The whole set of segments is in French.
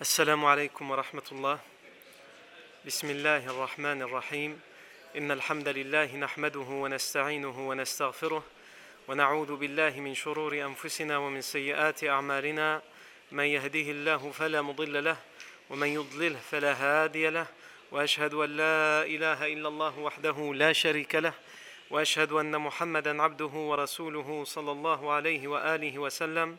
السلام عليكم ورحمة الله. بسم الله الرحمن الرحيم. إن الحمد لله نحمده ونستعينه ونستغفره ونعوذ بالله من شرور أنفسنا ومن سيئات أعمالنا. من يهده الله فلا مضل له ومن يضلله فلا هادي له. وأشهد أن لا إله إلا الله وحده لا شريك له. وأشهد أن محمدا عبده ورسوله صلى الله عليه وآله وسلم.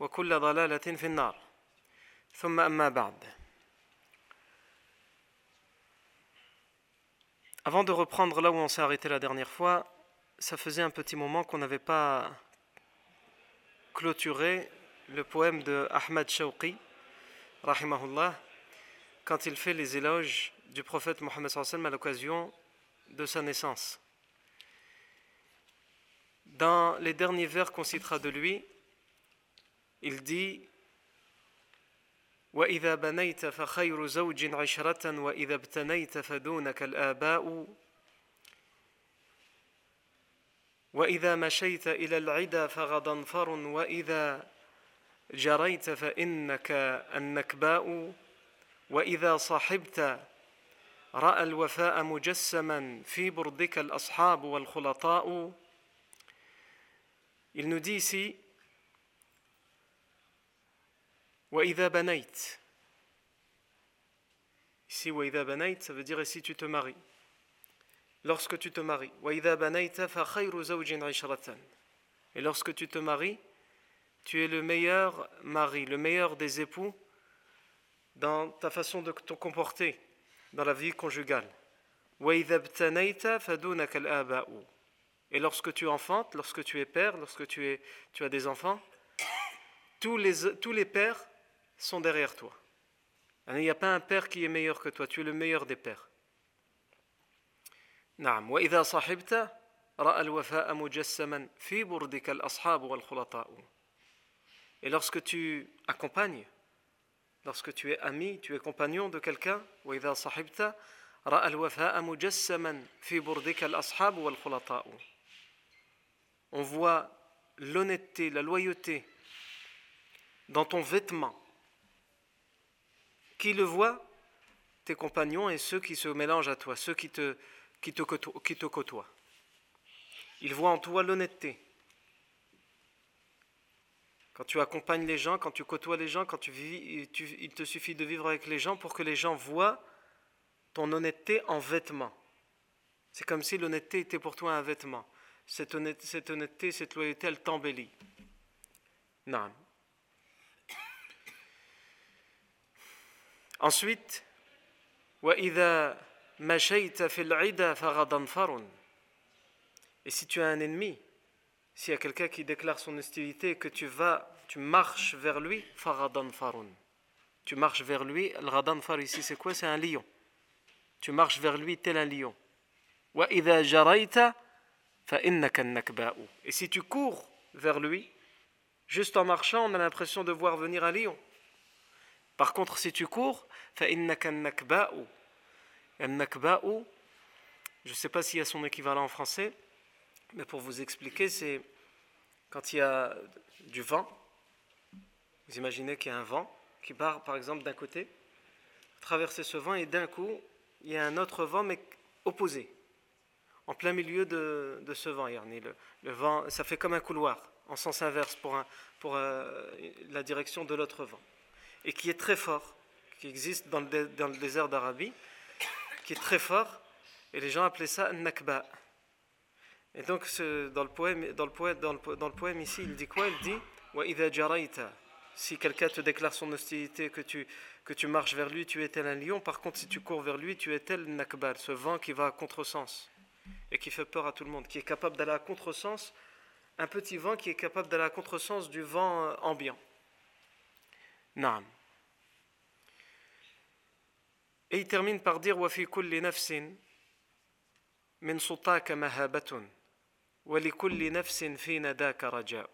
وكل ضلالة في النار ثم أما بعد Avant de reprendre là où on s'est arrêté la dernière fois, ça faisait un petit moment qu'on n'avait pas clôturé le poème de Ahmad Shawqi, rahimahullah, quand il fait les éloges du prophète Mohammed sallam à l'occasion de sa naissance. Dans les derniers vers qu'on citera de lui, il dit وإذا بنيت فخير زوج عشرة وإذا ابتنيت فدونك الآباء وإذا مشيت إلى العدا فغضنفر وإذا جريت فإنك النكباء وإذا صحبت رأى الوفاء مجسما في بردك الأصحاب والخلطاء. Il nous dit ici Waïda banait. Ici, Waïda ça veut dire et si tu te maries. Lorsque tu te maries. Waïda banaita fa Et lorsque tu te maries, tu es le meilleur mari, le meilleur des époux dans ta façon de te comporter dans la vie conjugale. Et lorsque tu enfantes, lorsque tu es père, lorsque tu, es, tu as des enfants, tous les, tous les pères sont derrière toi. Il n'y a pas un père qui est meilleur que toi, tu es le meilleur des pères. نعم وإذا صحبت رأى الوفاء مجسما في بردك الأصحاب والخلطاء Et lorsque tu accompagnes, lorsque tu es ami, tu es compagnon de quelqu'un, وإذا صحبت رأى الوفاء مجسما في بردك الأصحاب والخلطاء On voit l'honnêteté, la loyauté dans ton vêtement. Qui le voit Tes compagnons et ceux qui se mélangent à toi, ceux qui te, qui te, côtoient, qui te côtoient. Ils voient en toi l'honnêteté. Quand tu accompagnes les gens, quand tu côtoies les gens, quand tu vis, il te suffit de vivre avec les gens pour que les gens voient ton honnêteté en vêtement. C'est comme si l'honnêteté était pour toi un vêtement. Cette honnêteté, cette, honnêteté, cette loyauté, elle t'embellit. Non. Ensuite, et si tu as un ennemi, s'il y a quelqu'un qui déclare son hostilité, que tu vas, tu marches vers lui, Tu marches vers lui, le radanfar ici c'est quoi? C'est un lion. Tu marches vers lui tel un lion. Et si tu cours vers lui, juste en marchant, on a l'impression de voir venir un lion. Par contre, si tu cours, فإنك النكباء النكباء je ne sais pas s'il y a son équivalent en français, mais pour vous expliquer, c'est quand il y a du vent, vous imaginez qu'il y a un vent qui part par exemple d'un côté, traverser ce vent et d'un coup, il y a un autre vent mais opposé, en plein milieu de, de ce vent. Le, le vent, ça fait comme un couloir en sens inverse pour, un, pour euh, la direction de l'autre vent, et qui est très fort, qui existe dans le, désert d'Arabie, qui est très fort, et les gens appelaient ça nakba. Et donc, dans le, poème, dans, le poème, dans, le, poème ici, il dit quoi? Il dit Si quelqu'un te déclare son hostilité, que tu, que tu marches vers lui, tu es tel un lion. Par contre, si tu cours vers lui, tu es tel nakbal, ce vent qui va à contresens et qui fait peur à tout le monde, qui est capable d'aller à contresens, un petit vent qui est capable d'aller à contresens du vent euh, ambiant. Naam. Et il termine par dire وفي كل نفس من سطاك مهابة ولكل نفس في نداك رجاء.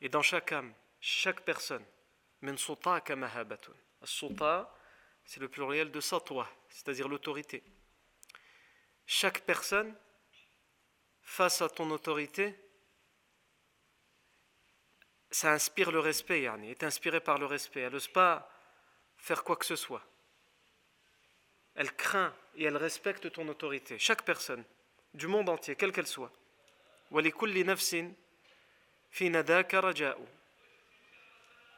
Et dans chaque âme, chaque personne, من سطاك مهابة. السطا, c'est le pluriel de satwa, c'est-à-dire l'autorité. Chaque personne, face à ton autorité, ça inspire le respect, yani, est inspiré par le respect. Elle n'ose pas faire quoi que ce soit. Elle craint et elle respecte ton autorité. Chaque personne, du monde entier, quelle qu'elle soit.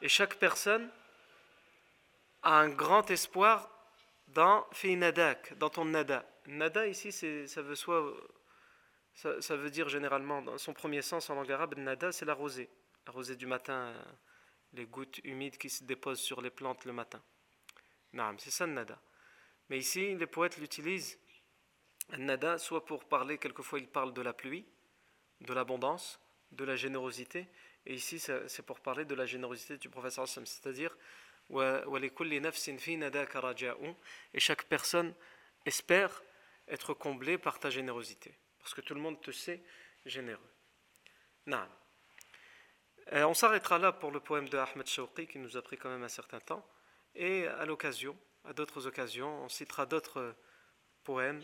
Et chaque personne a un grand espoir dans dans ton nada. Nada ici, ça ça, veut dire généralement, dans son premier sens en langue arabe, nada, c'est la rosée. La rosée du matin, les gouttes humides qui se déposent sur les plantes le matin. c'est ça nada. Mais ici, les poètes l'utilisent, nada, soit pour parler, quelquefois ils parlent de la pluie, de l'abondance, de la générosité, et ici c'est pour parler de la générosité du professeur Hassan, c'est-à-dire et chaque personne espère être comblée par ta générosité, parce que tout le monde te sait généreux. Non. Euh, on s'arrêtera là pour le poème de Ahmed Shawqi qui nous a pris quand même un certain temps. Et à l'occasion, à d'autres occasions, on citera d'autres poèmes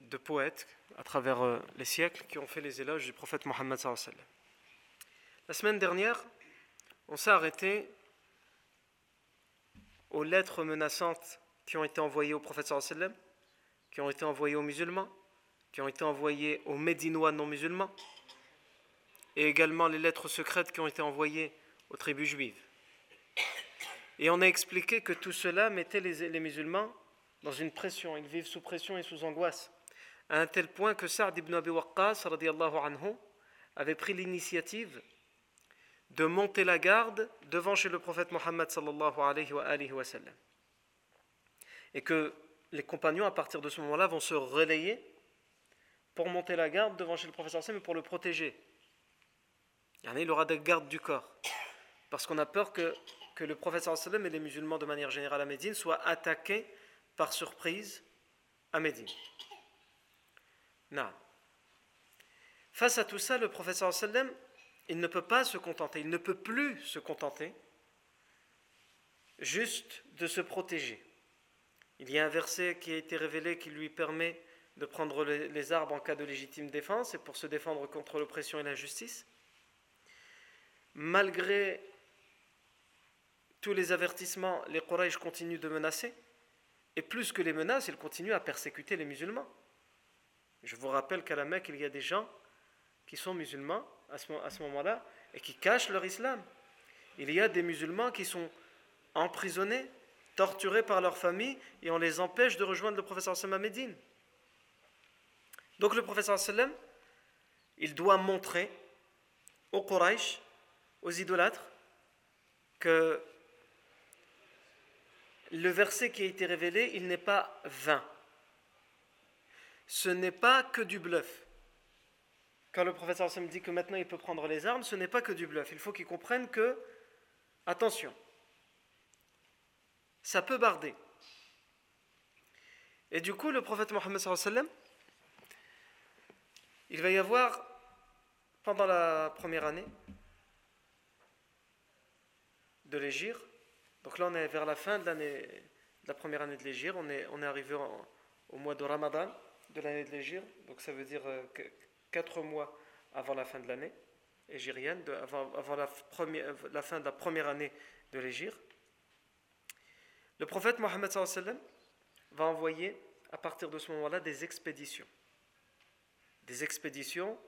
de poètes à travers euh, les siècles qui ont fait les éloges du prophète Mohammed. La semaine dernière, on s'est arrêté aux lettres menaçantes qui ont été envoyées au prophète qui ont été envoyées aux musulmans, qui ont été envoyées aux médinois non musulmans, et également les lettres secrètes qui ont été envoyées aux tribus juives. Et on a expliqué que tout cela mettait les, musulmans dans une pression, ils vivent sous pression et sous angoisse, à un tel point que Sa'd ibn Abi Waqqas anhu, avait pris l'initiative de monter la garde devant chez le prophète Mohammed sallallahu alayhi wa. Et que les compagnons, à partir de ce moment-là, vont se relayer pour monter la garde devant chez le prophète mais pour le protéger. Il aura des gardes du corps. Parce qu'on a peur que, que le prophète sallam et les musulmans de manière générale à Médine soient attaqués par surprise à Médine. Non. Face à tout ça, le prophète sallam, il ne peut pas se contenter, il ne peut plus se contenter juste de se protéger. Il y a un verset qui a été révélé qui lui permet de prendre les arbres en cas de légitime défense et pour se défendre contre l'oppression et l'injustice malgré tous les avertissements, les Quraysh continuent de menacer. Et plus que les menaces, ils continuent à persécuter les musulmans. Je vous rappelle qu'à la Mecque, il y a des gens qui sont musulmans à ce, moment-là et qui cachent leur islam. Il y a des musulmans qui sont emprisonnés, torturés par leur famille et on les empêche de rejoindre le professeur sallam à. Donc le professeur sallam, il doit montrer aux Quraysh aux idolâtres que le verset qui a été révélé, il n'est pas vain. Ce n'est pas que du bluff. Quand le professeur me dit que maintenant il peut prendre les armes, ce n'est pas que du bluff. Il faut qu'il comprenne que, attention, ça peut barder. Et du coup, le prophète Mohammed, il va y avoir, pendant la première année, de l'Égir. Donc là, on est vers la fin de l'année, de la première année de l'Égir. On est, on est arrivé au mois de Ramadan de l'année de l'Égir. Donc ça veut dire euh, quatre mois avant la fin de l'année égirienne, avant, avant la, première, la fin de la première année de l'Égir. Le prophète Mohammed va envoyer à partir de ce moment-là des expéditions. Des expéditions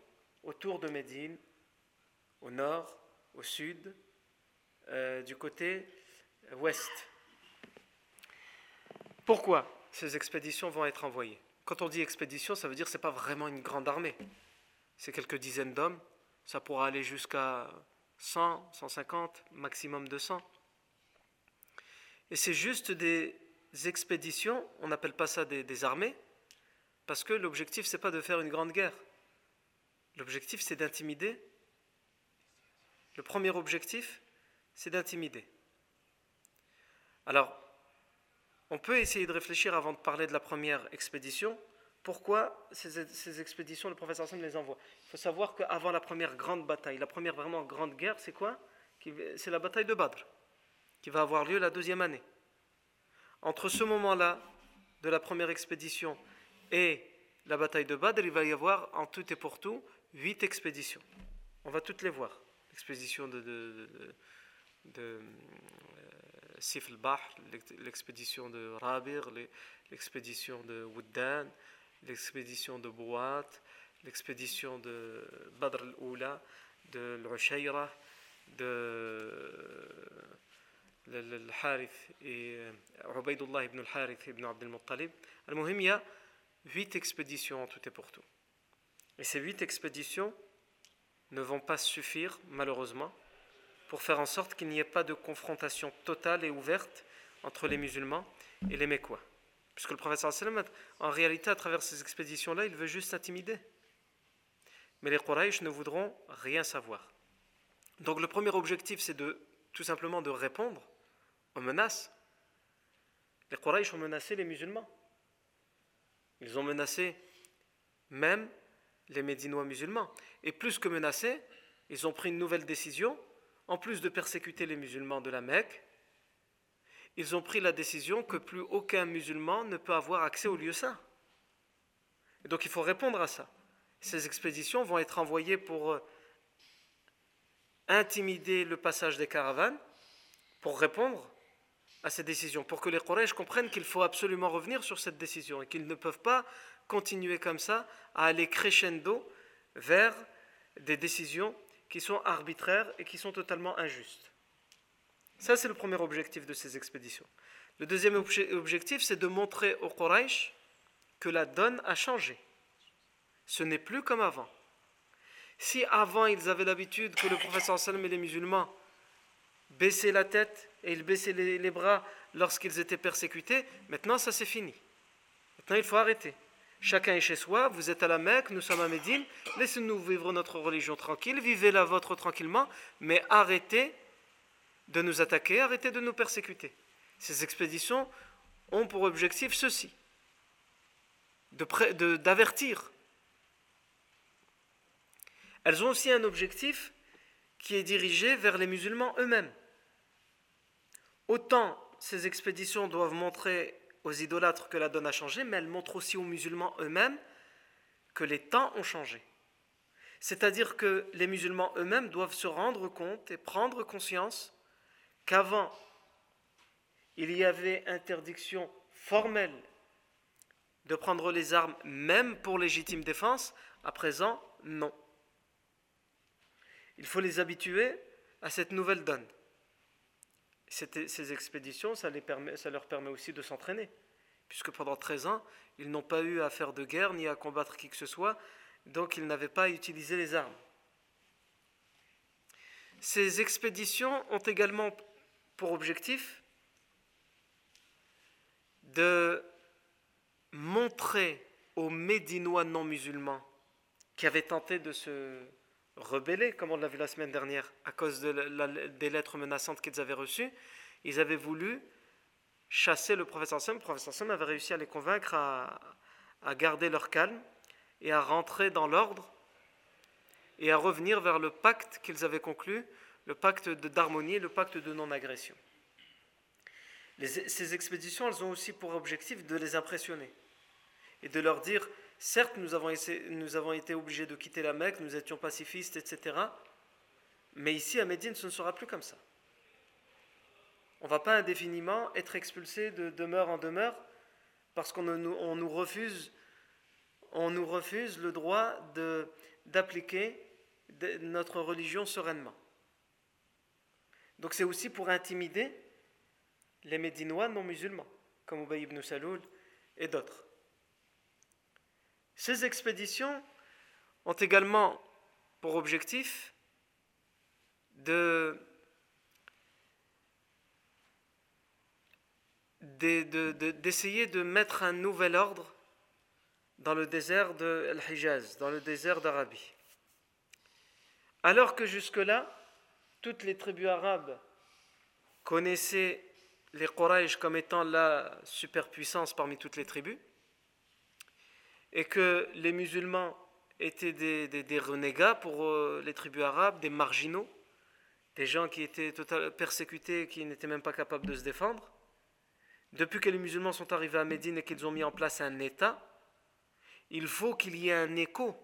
autour de Médine, au nord, au sud, euh, du côté ouest. Pourquoi ces expéditions vont être envoyées? Quand on dit expédition, ça veut dire que ce n'est pas vraiment une grande armée. C'est quelques dizaines d'hommes. Ça pourra aller jusqu'à 100, 150, maximum 200. Et c'est juste des expéditions, on n'appelle pas ça des, armées, parce que l'objectif, c'est pas de faire une grande guerre. L'objectif, c'est d'intimider. Le premier objectif, c'est d'intimider. Alors, on peut essayer de réfléchir avant de parler de la première expédition. Pourquoi ces, expéditions, le professeur Hassan les envoie? Il faut savoir qu'avant la première grande bataille, la première vraiment grande guerre, c'est quoi? C'est la bataille de Badr, qui va avoir lieu la deuxième année. Entre ce moment-là, de la première expédition, et la bataille de Badr, il va y avoir en tout et pour tout huit expéditions. On va toutes les voir. L'expédition de, de Sif al-Bahr, l'expédition de Rabir, l'expédition de Wuddan, l'expédition de Bouat, l'expédition de Badr al-Oula, de l'Ushayra, de et Ubaidullah ibn al-Harith ibn Abd al-Muttalib. Al-Muhim, il y a huit expéditions en tout et pour tout. Et ces huit expéditions ne vont pas suffire, malheureusement, pour faire en sorte qu'il n'y ait pas de confrontation totale et ouverte entre les musulmans et les Mécois. Puisque le professeur sallam, en réalité, à travers ces expéditions-là, il veut juste intimider. Mais les Quraysh ne voudront rien savoir. Donc le premier objectif, c'est de tout simplement de répondre aux menaces. Les Quraysh ont menacé les musulmans. Ils ont menacé même les Médinois musulmans. Et plus que menacés, ils ont pris une nouvelle décision. En plus de persécuter les musulmans de la Mecque, ils ont pris la décision que plus aucun musulman ne peut avoir accès au lieu saint. Donc il faut répondre à ça. Ces expéditions vont être envoyées pour euh, intimider le passage des caravanes, pour répondre à ces décisions, pour que les Quraysh comprennent qu'il faut absolument revenir sur cette décision et qu'ils ne peuvent pas continuer comme ça à aller crescendo vers des décisions qui sont arbitraires et qui sont totalement injustes. Ça, c'est le premier objectif de ces expéditions. Le deuxième objectif, c'est de montrer aux Quraysh que la donne a changé. Ce n'est plus comme avant. Si avant ils avaient l'habitude que le professeur sallam et les musulmans baissaient la tête et ils baissaient les, bras lorsqu'ils étaient persécutés, maintenant ça c'est fini. Maintenant il faut arrêter. Chacun est chez soi, vous êtes à la Mecque, nous sommes à Médine, laissez-nous vivre notre religion tranquille, vivez la vôtre tranquillement, mais arrêtez de nous attaquer, arrêtez de nous persécuter. Ces expéditions ont pour objectif ceci, d'avertir. Elles ont aussi un objectif qui est dirigé vers les musulmans eux-mêmes. Autant ces expéditions doivent montrer aux idolâtres que la donne a changé, mais elles montrent aussi aux musulmans eux-mêmes que les temps ont changé. C'est-à-dire que les musulmans eux-mêmes doivent se rendre compte et prendre conscience qu'avant, il y avait interdiction formelle de prendre les armes même pour légitime défense, à présent, non. Il faut les habituer à cette nouvelle donne ces expéditions, ça, leur permet aussi de s'entraîner, puisque pendant 13 ans, ils n'ont pas eu à faire de guerre ni à combattre qui que ce soit, donc ils n'avaient pas à utiliser les armes. Ces expéditions ont également pour objectif de montrer aux Médinois non musulmans qui avaient tenté de se rebellés, comme on l'a vu la semaine dernière, à cause des lettres menaçantes qu'ils avaient reçues. Ils avaient voulu chasser le professeur Sam. Le professeur Sam avait réussi à les convaincre à, garder leur calme et à rentrer dans l'ordre et à revenir vers le pacte qu'ils avaient conclu, le pacte d'harmonie et le pacte de non-agression. Ces expéditions, elles ont aussi pour objectif de les impressionner et de leur dire Certes, nous avons, été obligés de quitter la Mecque, nous étions pacifistes, etc. Mais ici, à Médine, ce ne sera plus comme ça. On ne va pas indéfiniment être expulsé de demeure en demeure parce qu'on nous refuse le droit d'appliquer notre religion sereinement. Donc c'est aussi pour intimider les Médinois non musulmans, comme Ubay ibn Saloul et d'autres. Ces expéditions ont également pour objectif de d'essayer de, mettre un nouvel ordre dans le désert de Al-Hijaz, dans le désert d'Arabie. Alors que jusque-là, toutes les tribus arabes connaissaient les Quraysh comme étant la superpuissance parmi toutes les tribus, et que les musulmans étaient des, renégats pour euh, les tribus arabes, des marginaux, des gens qui étaient totalement persécutés, qui n'étaient même pas capables de se défendre. Depuis que les musulmans sont arrivés à Médine et qu'ils ont mis en place un État, il faut qu'il y ait un écho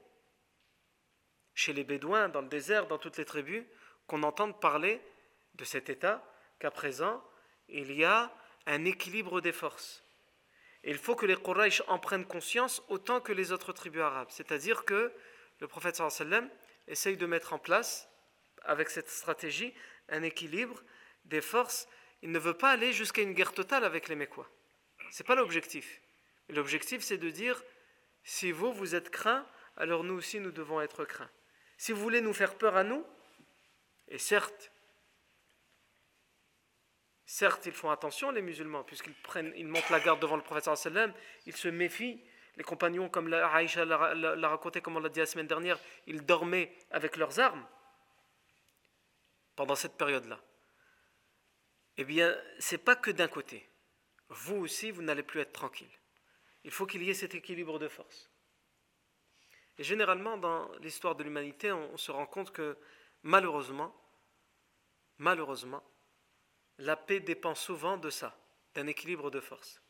chez les Bédouins, dans le désert, dans toutes les tribus, qu'on entende parler de cet État, qu'à présent, il y a un équilibre des forces. Et il faut que les Quraysh en prennent conscience autant que les autres tribus arabes. C'est-à-dire que le prophète sallam essaye de mettre en place, avec cette stratégie, un équilibre des forces. Il ne veut pas aller jusqu'à une guerre totale avec les Mécois. Ce n'est pas l'objectif. L'objectif, c'est de dire, si vous, vous êtes craints, alors nous aussi, nous devons être craints. Si vous voulez nous faire peur à nous, et certes, Certes, ils font attention, les musulmans, puisqu'ils prennent, ils montent la garde devant le prophète ils se méfient. Les compagnons, comme Aïcha l'a raconté, comme on l'a dit la semaine dernière, ils dormaient avec leurs armes pendant cette période-là. Eh bien, c'est pas que d'un côté. Vous aussi, vous n'allez plus être tranquille. Il faut qu'il y ait cet équilibre de force. Et généralement, dans l'histoire de l'humanité, on se rend compte que malheureusement, malheureusement, la paix dépend souvent de ça, d'un équilibre de force.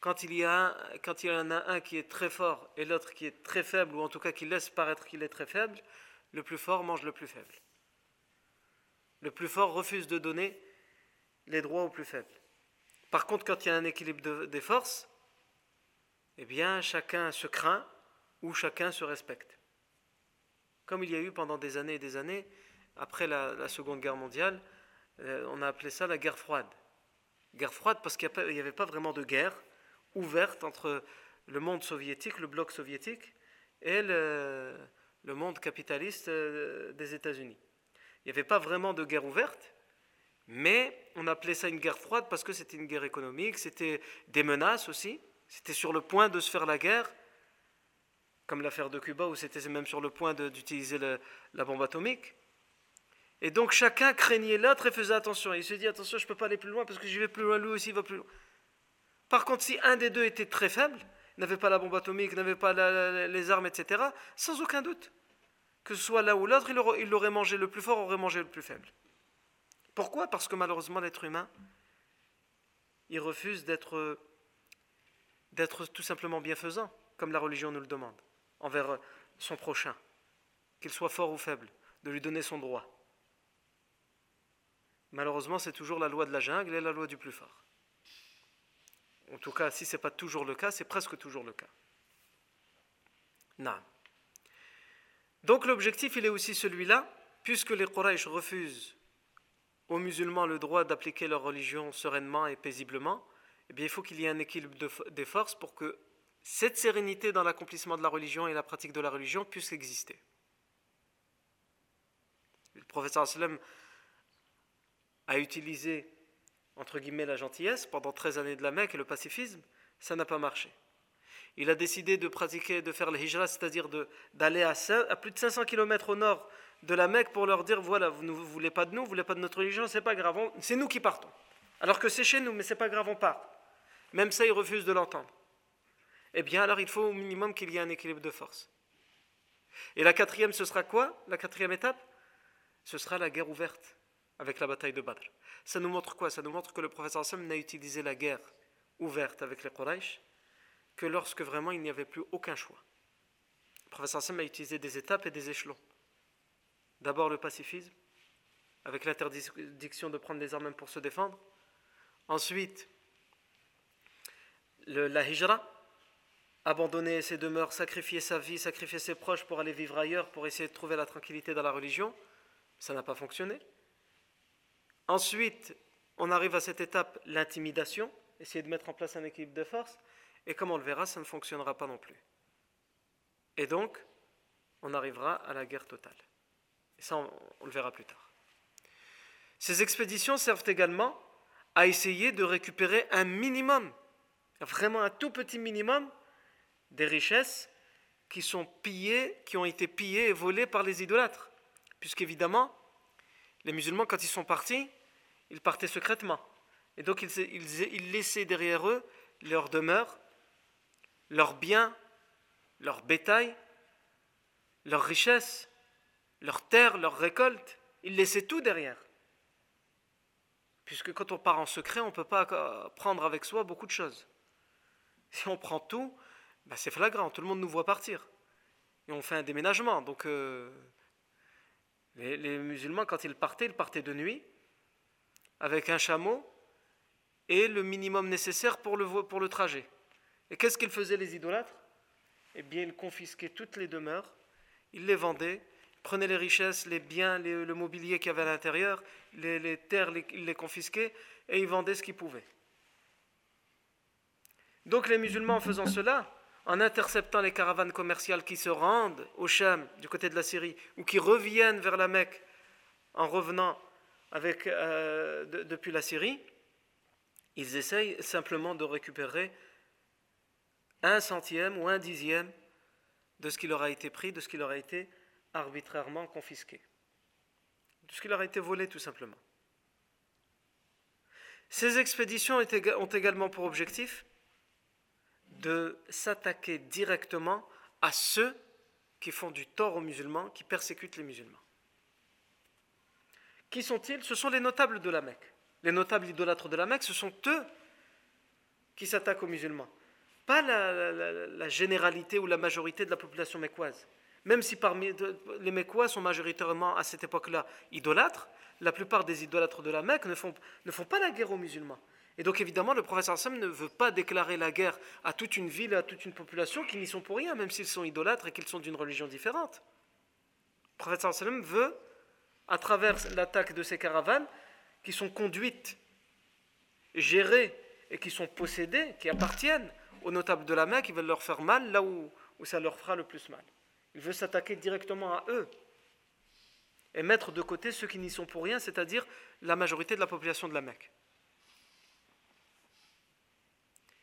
Quand il, y en a un qui est très fort et l'autre qui est très faible, ou en tout cas qui laisse paraître qu'il est très faible, le plus fort mange le plus faible. Le plus fort refuse de donner les droits aux plus faibles. Par contre, quand il y a un équilibre des forces, eh bien, chacun se craint ou chacun se respecte. Comme il y a eu pendant des années et des années, après la Seconde Guerre mondiale, on a appelé ça la guerre froide. Guerre froide parce qu'il n'y avait pas vraiment de guerre ouverte entre le monde soviétique, le bloc soviétique, et le, monde capitaliste euh, des États-Unis. Il n'y avait pas vraiment de guerre ouverte, mais on appelait ça une guerre froide parce que c'était une guerre économique, c'était des menaces aussi, c'était sur le point de se faire la guerre, comme l'affaire de Cuba où c'était même sur le point d'utiliser la bombe atomique. Et donc chacun craignait l'autre et faisait attention. il se dit attention, je ne peux pas aller plus loin parce que j'y vais plus loin, lui aussi va plus loin. Par contre, si un des deux était très faible, n'avait pas la bombe atomique, n'avait pas les armes, etc., sans aucun doute, que ce soit l'un ou l'autre, il aurait mangé le plus fort, aurait mangé le plus faible. Pourquoi? Parce que malheureusement, l'être humain, il refuse d'être, d'être tout simplement bienfaisant, comme la religion nous le demande, envers son prochain, qu'il soit fort ou faible, de lui donner son droit. Malheureusement, c'est toujours la loi de la jungle et la loi du plus fort. En tout cas, si ce n'est pas toujours le cas, c'est presque toujours le cas. Non. Donc l'objectif, il est aussi celui-là, puisque les Quraysh refusent aux musulmans le droit d'appliquer leur religion sereinement et paisiblement, eh bien, il faut qu'il y ait un équilibre des forces pour que cette sérénité dans l'accomplissement de la religion et la pratique de la religion puisse exister. Le professeur a utilisé, entre guillemets, la gentillesse pendant 13 années de la Mecque et le pacifisme, ça n'a pas marché. Il a décidé de pratiquer, de faire le hijra, c'est-à-dire d'aller à, à, plus de 500 km au nord de la Mecque pour leur dire voilà, vous ne voulez pas de nous, vous ne voulez pas de notre religion, c'est pas grave, c'est nous qui partons. Alors que c'est chez nous, mais c'est pas grave, on part. Même ça, ils refusent de l'entendre. Eh bien, alors il faut au minimum qu'il y ait un équilibre de force. Et la quatrième, ce sera quoi? La quatrième étape? Ce sera la guerre ouverte avec la bataille de Badr. Ça nous montre quoi? Ça nous montre que le professeur Sam n'a utilisé la guerre ouverte avec les Quraysh que lorsque vraiment il n'y avait plus aucun choix. Le professeur Sam a utilisé des étapes et des échelons. D'abord le pacifisme, avec l'interdiction de prendre les armes pour se défendre. Ensuite, le, la hijra, abandonner ses demeures, sacrifier sa vie, sacrifier ses proches pour aller vivre ailleurs, pour essayer de trouver la tranquillité dans la religion. Ça n'a pas fonctionné. Ensuite, on arrive à cette étape, l'intimidation, essayer de mettre en place un équilibre de force, et comme on le verra, ça ne fonctionnera pas non plus. Et donc, on arrivera à la guerre totale. Et ça, on, le verra plus tard. Ces expéditions servent également à essayer de récupérer un minimum, vraiment un tout petit minimum, des richesses qui sont pillées, qui ont été pillées et volées par les idolâtres. Puisqu'évidemment, les musulmans, quand ils sont partis, ils partaient secrètement. Et donc, ils, laissaient derrière eux leur demeure, leurs biens, leur bétail, leurs richesses, leurs terres, leurs récoltes. Ils laissaient tout derrière. Puisque quand on part en secret, on ne peut pas prendre avec soi beaucoup de choses. Si on prend tout, ben c'est flagrant, tout le monde nous voit partir. Et on fait un déménagement. Donc euh, les, musulmans, quand ils partaient, ils partaient de nuit, avec un chameau et le minimum nécessaire pour le, trajet. Et qu'est-ce qu'ils faisaient les idolâtres? Eh bien, ils confisquaient toutes les demeures, ils les vendaient, prenaient les richesses, les biens, le mobilier qu'il y avait à l'intérieur, les, terres, ils les confisquaient et ils vendaient ce qu'ils pouvaient. Donc les musulmans, en faisant cela, en interceptant les caravanes commerciales qui se rendent au Sham, du côté de la Syrie, ou qui reviennent vers la Mecque en revenant euh, depuis la Syrie, ils essayent simplement de récupérer un centième ou un dixième de ce qui leur a été pris, de ce qui leur a été arbitrairement confisqué, de ce qui leur a été volé tout simplement. Ces expéditions ont également pour objectif de s'attaquer directement à ceux qui font du tort aux musulmans, qui persécutent les musulmans. Qui sont-ils? Ce sont les notables de la Mecque. Les notables idolâtres de la Mecque, ce sont eux qui s'attaquent aux musulmans pas la, généralité ou la majorité de la population mécoise. Même si parmi les Mécois sont majoritairement à cette époque-là idolâtres, la plupart des idolâtres de la Mecque ne font, ne font pas la guerre aux musulmans. Et donc évidemment, le professeur Sam ne veut pas déclarer la guerre à toute une ville, à toute une population qui n'y sont pour rien, même s'ils sont idolâtres et qu'ils sont d'une religion différente. Le professeur Sam veut, à travers l'attaque de ces caravanes, qui sont conduites, gérées et qui sont possédées, qui appartiennent aux notables de la Mecque, il veut leur faire mal là où, où ça leur fera le plus mal. Il veut s'attaquer directement à eux et mettre de côté ceux qui n'y sont pour rien, c'est-à-dire la majorité de la population de la Mecque.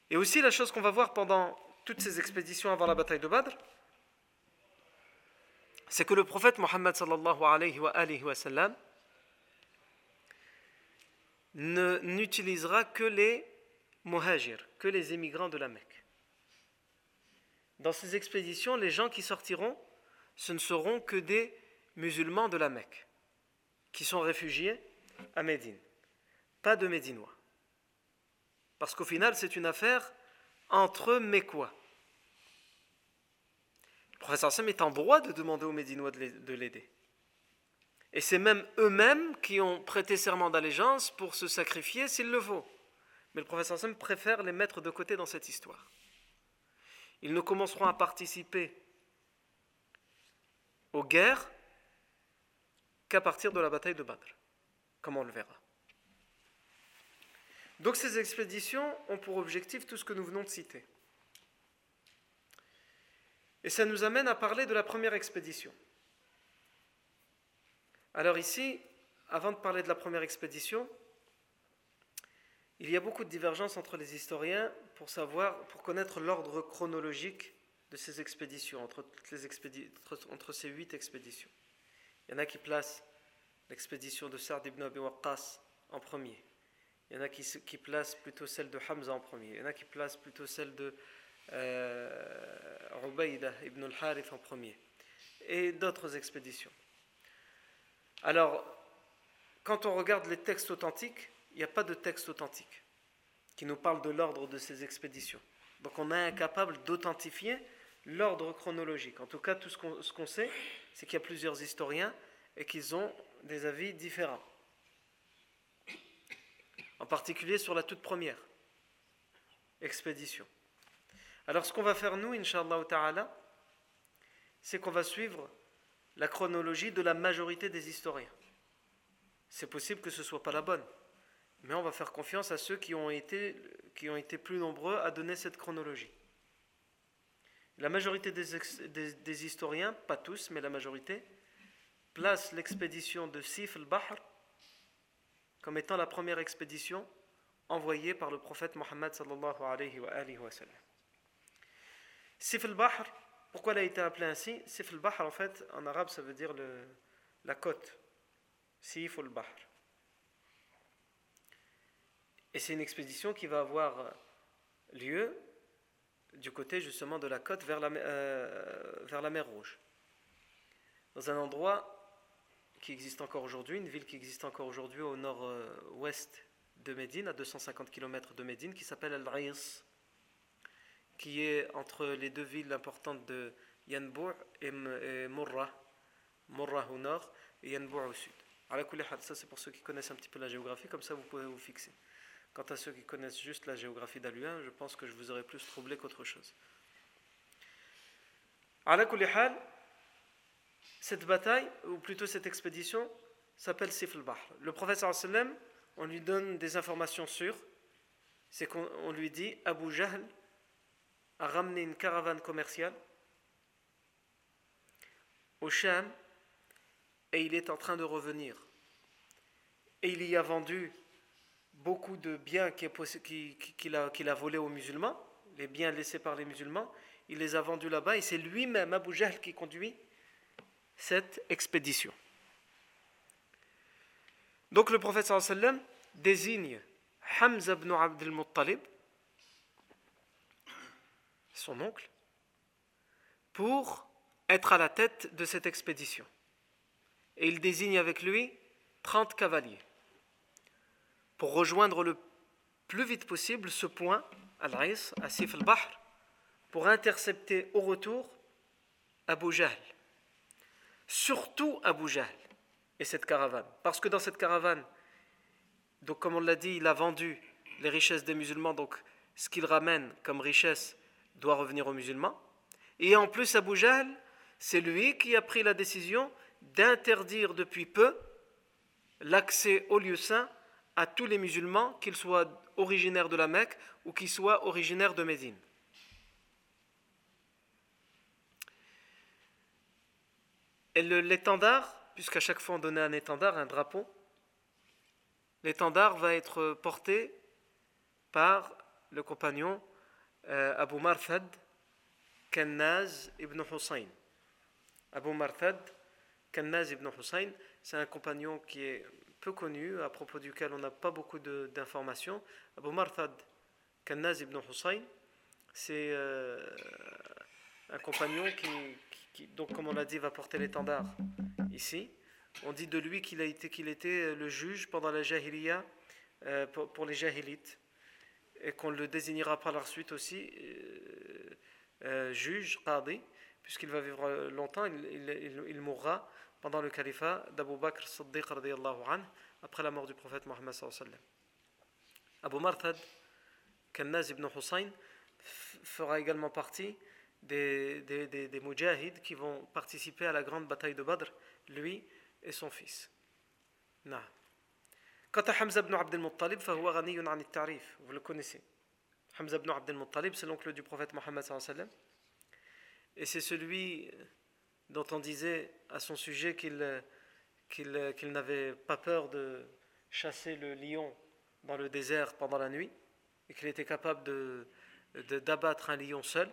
Et aussi la chose qu'on va voir pendant toutes ces expéditions avant la bataille de Badr, c'est que le prophète Mohammed sallallahu n'utilisera que les muhajir, que les émigrants de la Mecque. Dans ces expéditions, les gens qui sortiront, ce ne seront que des musulmans de la Mecque, qui sont réfugiés à Médine, pas de Médinois. Parce qu'au final, c'est une affaire entre Mécois. Le professeur Sam est en droit de demander aux Médinois de l'aider. Et c'est même eux-mêmes qui ont prêté serment d'allégeance pour se sacrifier s'il le faut. Mais le professeur Sam préfère les mettre de côté dans cette histoire. Ils ne commenceront à participer aux guerres qu'à partir de la bataille de Badr, comme on le verra. Donc ces expéditions ont pour objectif tout ce que nous venons de citer. Et ça nous amène à parler de la première expédition. Alors ici, avant de parler de la première expédition, il y a beaucoup de divergences entre les historiens pour savoir, pour connaître l'ordre chronologique de ces expéditions, entre, ces huit expéditions. Il y en a qui placent l'expédition de Sa'd ibn Abi Waqqas en premier. Il y en a qui, qui, placent plutôt celle de Hamza en premier. Il y en a qui placent plutôt celle de euh, ibn al-Harith en premier. Et d'autres expéditions. Alors, quand on regarde les textes authentiques, il n'y a pas de texte authentique qui nous parle de l'ordre de ces expéditions. Donc on est incapable d'authentifier l'ordre chronologique. En tout cas, tout ce qu'on sait, c'est qu'il y a plusieurs historiens et qu'ils ont des avis différents. En particulier sur la toute première expédition. Alors ce qu'on va faire nous, Inch'Allah ta'ala, c'est qu'on va suivre la chronologie de la majorité des historiens. c'est possible que ce ne soit pas la bonne. Mais on va faire confiance à ceux qui ont été, plus nombreux à donner cette chronologie. La majorité des, historiens, pas tous, mais la majorité, place l'expédition de Sif al-Bahr comme étant la première expédition envoyée par le prophète Mohammed sallallahu alayhi wa, sallam. Sif al-Bahr, pourquoi elle a été appelée ainsi? Sif al-Bahr, en fait, en arabe, ça veut dire le, la côte. Sif al-Bahr. Et c'est une expédition qui va avoir lieu du côté justement de la côte vers la, euh, vers la mer Rouge. Dans un endroit qui existe encore aujourd'hui, une ville qui existe encore aujourd'hui au nord-ouest de Médine, à 250 km de Médine, qui s'appelle Al-Raïs, qui est entre les deux villes importantes de Yanbou et, Mourra, Mourra au nord et Yanbou au sud. Ça, c'est pour ceux qui connaissent un petit peu la géographie, comme ça vous pouvez vous fixer. Quant à ceux qui connaissent juste la géographie d'Aluin, je pense que je vous aurais plus troublé qu'autre chose. Cette bataille, ou plutôt cette expédition, s'appelle Sif al-Bahr. Le sallam, on lui donne des informations sûres. C'est qu'on lui dit Abu Jahl a ramené une caravane commerciale au Sham et il est en train de revenir. Et il y a vendu beaucoup de biens qu'il a, volés aux musulmans, les biens laissés par les musulmans, il les a vendus là-bas et c'est lui-même, Abu Jahl, qui conduit cette expédition. Donc le prophète désigne Hamza ibn Abdel Muttalib, son oncle, pour être à la tête de cette expédition. Et il désigne avec lui 30 cavaliers pour rejoindre le plus vite possible ce point, Al-Ais, à Sif al-Bahr, pour intercepter au retour Abu Jahl. Surtout Abu Jahl et cette caravane. Parce que dans cette caravane, donc comme on l'a dit, il a vendu les richesses des musulmans, donc ce qu'il ramène comme richesse doit revenir aux musulmans. Et en plus, Abu Jahl, c'est lui qui a pris la décision d'interdire depuis peu l'accès au lieu saint à tous les musulmans, qu'ils soient originaires de la Mecque ou qu'ils soient originaires de Médine. Et l'étendard, puisqu'à chaque fois on donnait un étendard, un drapeau, l'étendard va être porté par le compagnon euh, Abu Marthad Kannaz ibn Hussein. Abu Marthad Kannaz ibn Hussein, c'est un compagnon qui est peu connu, à propos duquel on n'a pas beaucoup d'informations. Abu Marthad Kannaz ibn Hussein, c'est euh, un compagnon qui, donc comme on l'a dit, va porter l'étendard ici. On dit de lui qu'il a été, qu'il était le juge pendant la Jahiliya euh, pour, les Jahilites et qu'on le désignera par la suite aussi euh, juge, qadi, puisqu'il va vivre longtemps, il, mourra pendant le califat d'Abu Bakr Siddiq après la mort du prophète Mohammed Abu Marthad Kannaz ibn Hussein fera également partie des, des, des, des qui vont participer à la grande bataille de Badr, lui et son fils. Quant à Hamza ibn Abd al-Muttalib, vous le connaissez. Hamza ibn Abd al-Muttalib, c'est l'oncle du prophète Mohammed et c'est celui dont on disait à son sujet qu'il n'avait pas peur de chasser le lion dans le désert pendant la nuit et qu'il était capable d'abattre un lion seul.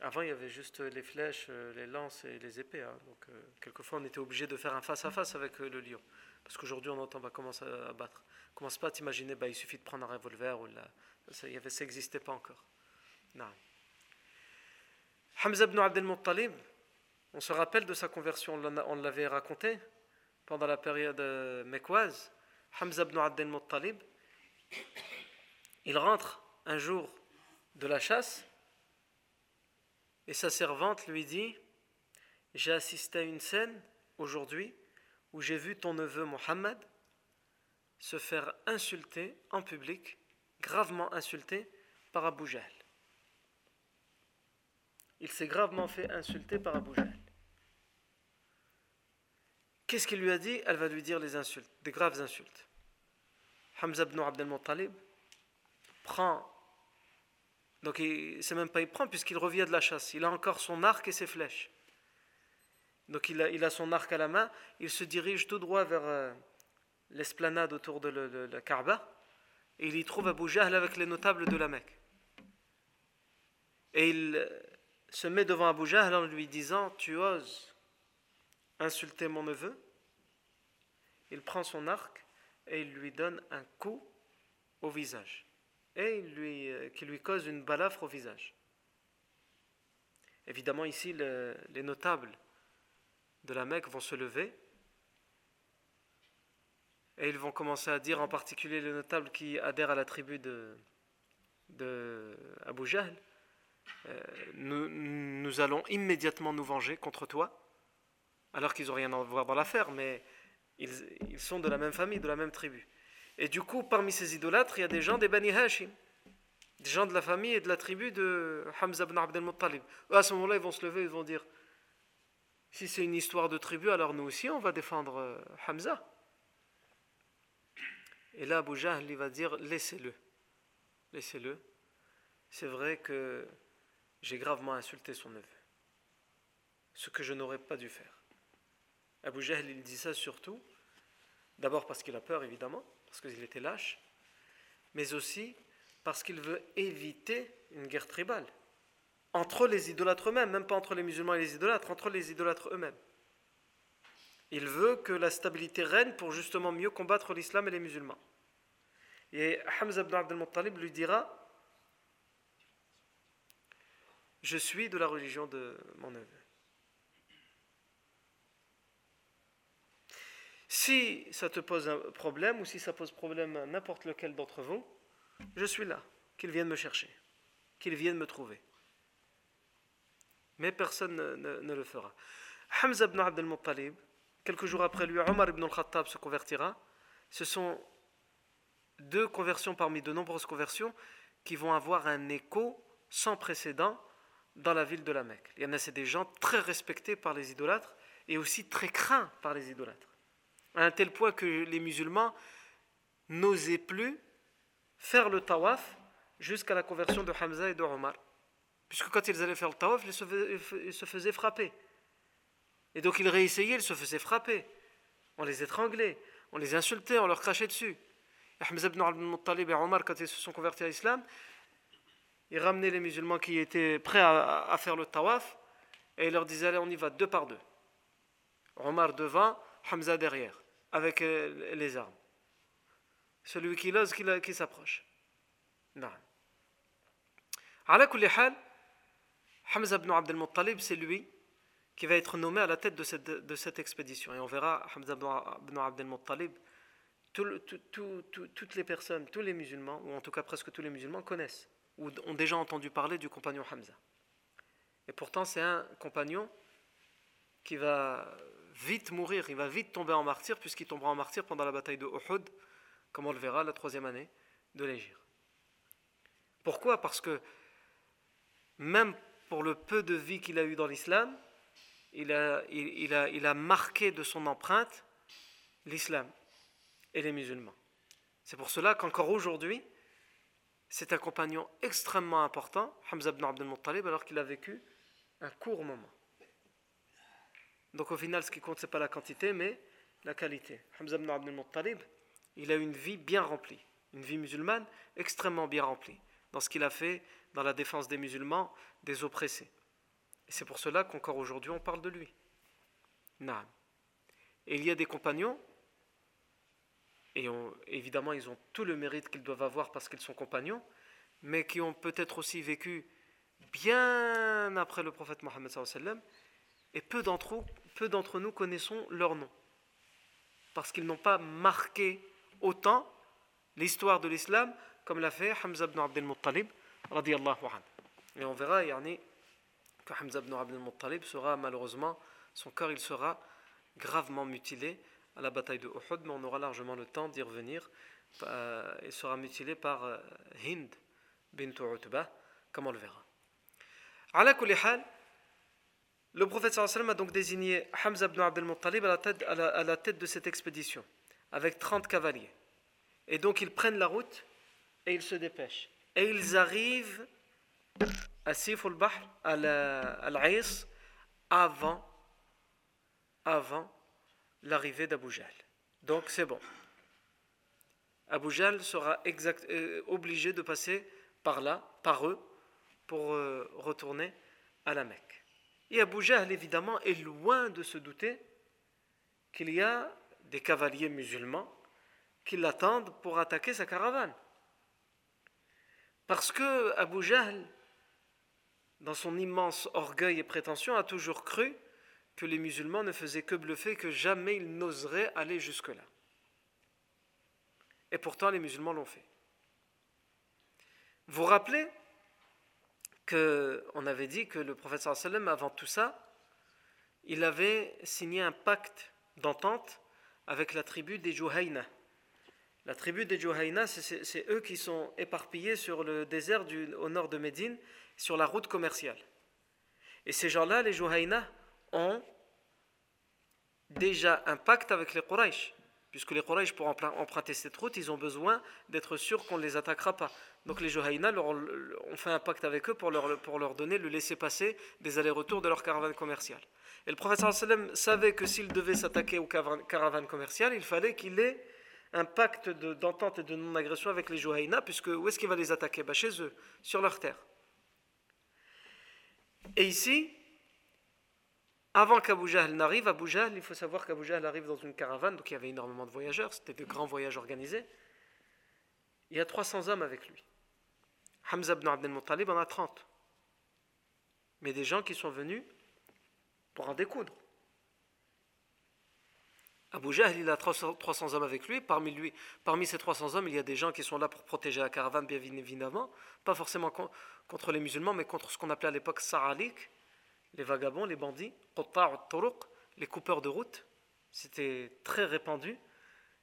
Avant, il y avait juste les flèches, les lances et les épées. Hein. Donc, euh, quelquefois, on était obligé de faire un face-à-face avec euh, le lion. Parce qu'aujourd'hui, on entend, bah, commencer à battre. Commence pas à t'imaginer, bah, il suffit de prendre un revolver. Ou Ça n'existait pas encore. Non. Hamza ibn Abdel Muttalib, on se rappelle de sa conversion, on l'avait raconté pendant la période euh, mécoise. Hamza ibn Abdel Muttalib, il rentre un jour de la chasse et sa servante lui dit J'ai assisté à une scène aujourd'hui où j'ai vu ton neveu Mohammed se faire insulter en public, gravement insulter par Abu Jahl il s'est gravement fait insulter par Abu Jahl. Qu'est-ce qu'il lui a dit? Elle va lui dire les insultes, des graves insultes. Hamza ibn Abdel Muttalib prend, donc c'est même pas il prend puisqu'il revient de la chasse, il a encore son arc et ses flèches. Donc il a, son arc à la main, il se dirige tout droit vers euh, l'esplanade autour de, la Kaaba et il y trouve Abu Jahl avec les notables de la Mecque. Et il euh, se met devant Abu Jahl en lui disant Tu oses insulter mon neveu? Il prend son arc et il lui donne un coup au visage et il lui, euh, qui lui cause une balafre au visage. Évidemment, ici, les notables de la Mecque vont se lever et ils vont commencer à dire, en particulier les notables qui adhèrent à la tribu de, de Abu Jahl, euh, nous, allons immédiatement nous venger contre toi, alors qu'ils n'ont rien à voir dans l'affaire, mais ils, sont de la même famille, de la même tribu. Et du coup, parmi ces idolâtres, il y a des gens des Bani Hashim, des gens de la famille et de la tribu de Hamza ibn Abdel Muttalib. À ce moment-là, ils vont se lever, ils vont dire si c'est une histoire de tribu, alors nous aussi, on va défendre euh, Hamza. Et là, Abu Jahl, va dire laissez-le. Laissez-le. C'est vrai que j'ai gravement insulté son neveu. Ce que je n'aurais pas dû faire. Abu Jahl, il dit ça surtout, d'abord parce qu'il a peur, évidemment, parce qu'il était lâche, mais aussi parce qu'il veut éviter une guerre tribale entre les idolâtres eux-mêmes, même pas entre les musulmans et les idolâtres, entre les idolâtres eux-mêmes. Il veut que la stabilité règne pour justement mieux combattre l'islam et les musulmans. Et Hamza ibn Abdel Muttalib lui dira Je suis de la religion de mon neveu. Si ça te pose un problème ou si ça pose problème à n'importe lequel d'entre vous, je suis là, qu'il vienne me chercher, qu'il vienne me trouver mais personne ne, le fera. Hamza ibn Abd al-Muttalib, quelques jours après lui, Omar ibn al-Khattab se convertira. Ce sont deux conversions parmi de nombreuses conversions qui vont avoir un écho sans précédent dans la ville de la Mecque. Il y en a, c'est des gens très respectés par les idolâtres et aussi très craints par les idolâtres. À un tel point que les musulmans n'osaient plus faire le tawaf jusqu'à la conversion de Hamza et de Omar. Puisque quand ils allaient faire le tawaf, ils se, faisaient, frapper. Et donc ils réessayaient, ils se faisaient frapper. On les étranglait, on les insultait, on leur crachait dessus. Ahmed ibn al-Muttalib et Omar, quand ils se sont convertis à l'islam, ils ramenaient les musulmans qui étaient prêts à, faire le tawaf et ils leur disaient Allez, on y va deux par deux. Omar devant, Hamza derrière, avec euh, les armes. Celui qui l'ose, qui, s'approche. Non. Hamza ibn Abdel Muttalib, c'est lui qui va être nommé à la tête de cette, expédition. Et on verra Hamza ibn Abdel Muttalib, toutes les personnes, tous les musulmans, ou en tout cas presque tous les musulmans, connaissent ou ont déjà entendu parler du compagnon Hamza. Et pourtant, c'est un compagnon qui va vite mourir, il va vite tomber en martyr, puisqu'il tombera en martyr pendant la bataille de Uhud, comme on le verra la troisième année de l'Égypte. Pourquoi? Parce que même pour le peu de vie qu'il a eu dans l'islam, il a, il, a, il a marqué de son empreinte l'islam et les musulmans. C'est pour cela qu'encore aujourd'hui, c'est un compagnon extrêmement important, Hamza ibn Abdel Muttalib, alors qu'il a vécu un court moment. Donc au final, ce qui compte, ce n'est pas la quantité, mais la qualité. Hamza ibn Abdel Muttalib, il a une vie bien remplie, une vie musulmane extrêmement bien remplie, dans ce qu'il a fait dans la défense des musulmans, des oppressés. Et c'est pour cela qu'encore aujourd'hui on parle de lui. Et il y a des compagnons, et évidemment ils ont tout le mérite qu'ils doivent avoir parce qu'ils sont compagnons, mais qui ont peut-être aussi vécu bien après le prophète Mohammed et peu d'entre, peu d'entre nous connaissons leur nom, parce qu'ils n'ont pas marqué autant l'histoire de l'islam comme l'a fait Hamza ibn Abdel Muttalib, et on verra yani, que Hamza ibn Abdel Muttalib sera malheureusement, son cœur il sera gravement mutilé à la bataille de Uhud, mais on aura largement le temps d'y revenir. Euh, il sera mutilé par euh, Hind bint Utbah, comme on le verra. À la Le prophète sallam a donc désigné Hamza ibn Abdel Muttalib à, la, tête de cette expédition, avec 30 cavaliers. Et donc ils prennent la route et ils se dépêchent. Et ils arrivent à Sif à l'Aïs, avant, avant l'arrivée d'Abu Jahl. Donc c'est bon. Abu sera euh, obligé de passer par là, par eux, pour euh, retourner à la Mecque. Et Abu évidemment, est loin de se douter qu'il y a des cavaliers musulmans qui l'attendent pour attaquer sa caravane. Parce que Abu Jahl, dans son immense orgueil et prétention, a toujours cru que les musulmans ne faisaient que bluffer, que jamais ils n'oseraient aller jusque-là. Et pourtant, les musulmans l'ont fait. Vous vous rappelez qu'on avait dit que le prophète sallam, avant tout ça, il avait signé un pacte d'entente avec la tribu des Juhayna. La tribu des Juhayna, c'est eux qui sont éparpillés sur le désert au nord de Médine, sur la route commerciale. Et ces gens-là, les Juhayna, ont déjà un pacte avec les Quraysh. Puisque les Quraysh, pour emprunter cette route, ils ont besoin d'être sûrs qu'on ne les attaquera pas. Donc les Juhayna ont fait un pacte avec eux pour leur, donner le laisser-passer des allers-retours de leur caravane commerciale. Et le prophète savait que s'il devait s'attaquer aux caravanes commerciales, il fallait qu'il ait un pacte d'entente et de non-agression avec les Juhayna, puisque où est-ce qu'il va les attaquer? Bah, Chez eux, sur leur terre. Et ici, avant qu'Abu Jahl n'arrive, Abu Jahl, il faut savoir qu'Abu Jahl arrive dans une caravane, donc il y avait énormément de voyageurs, c'était de grands voyages organisés. Il y a 300 hommes avec lui. Hamza ibn Abdel Muttalib en a 30. Mais des gens qui sont venus pour en découdre. Abu Jahl, il a 300 hommes avec lui. Parmi, lui. parmi ces 300 hommes, il y a des gens qui sont là pour protéger la caravane, bien évidemment. Pas forcément contre les musulmans, mais contre ce qu'on appelait à l'époque Saralik, les vagabonds, les bandits, les coupeurs de route. C'était très répandu.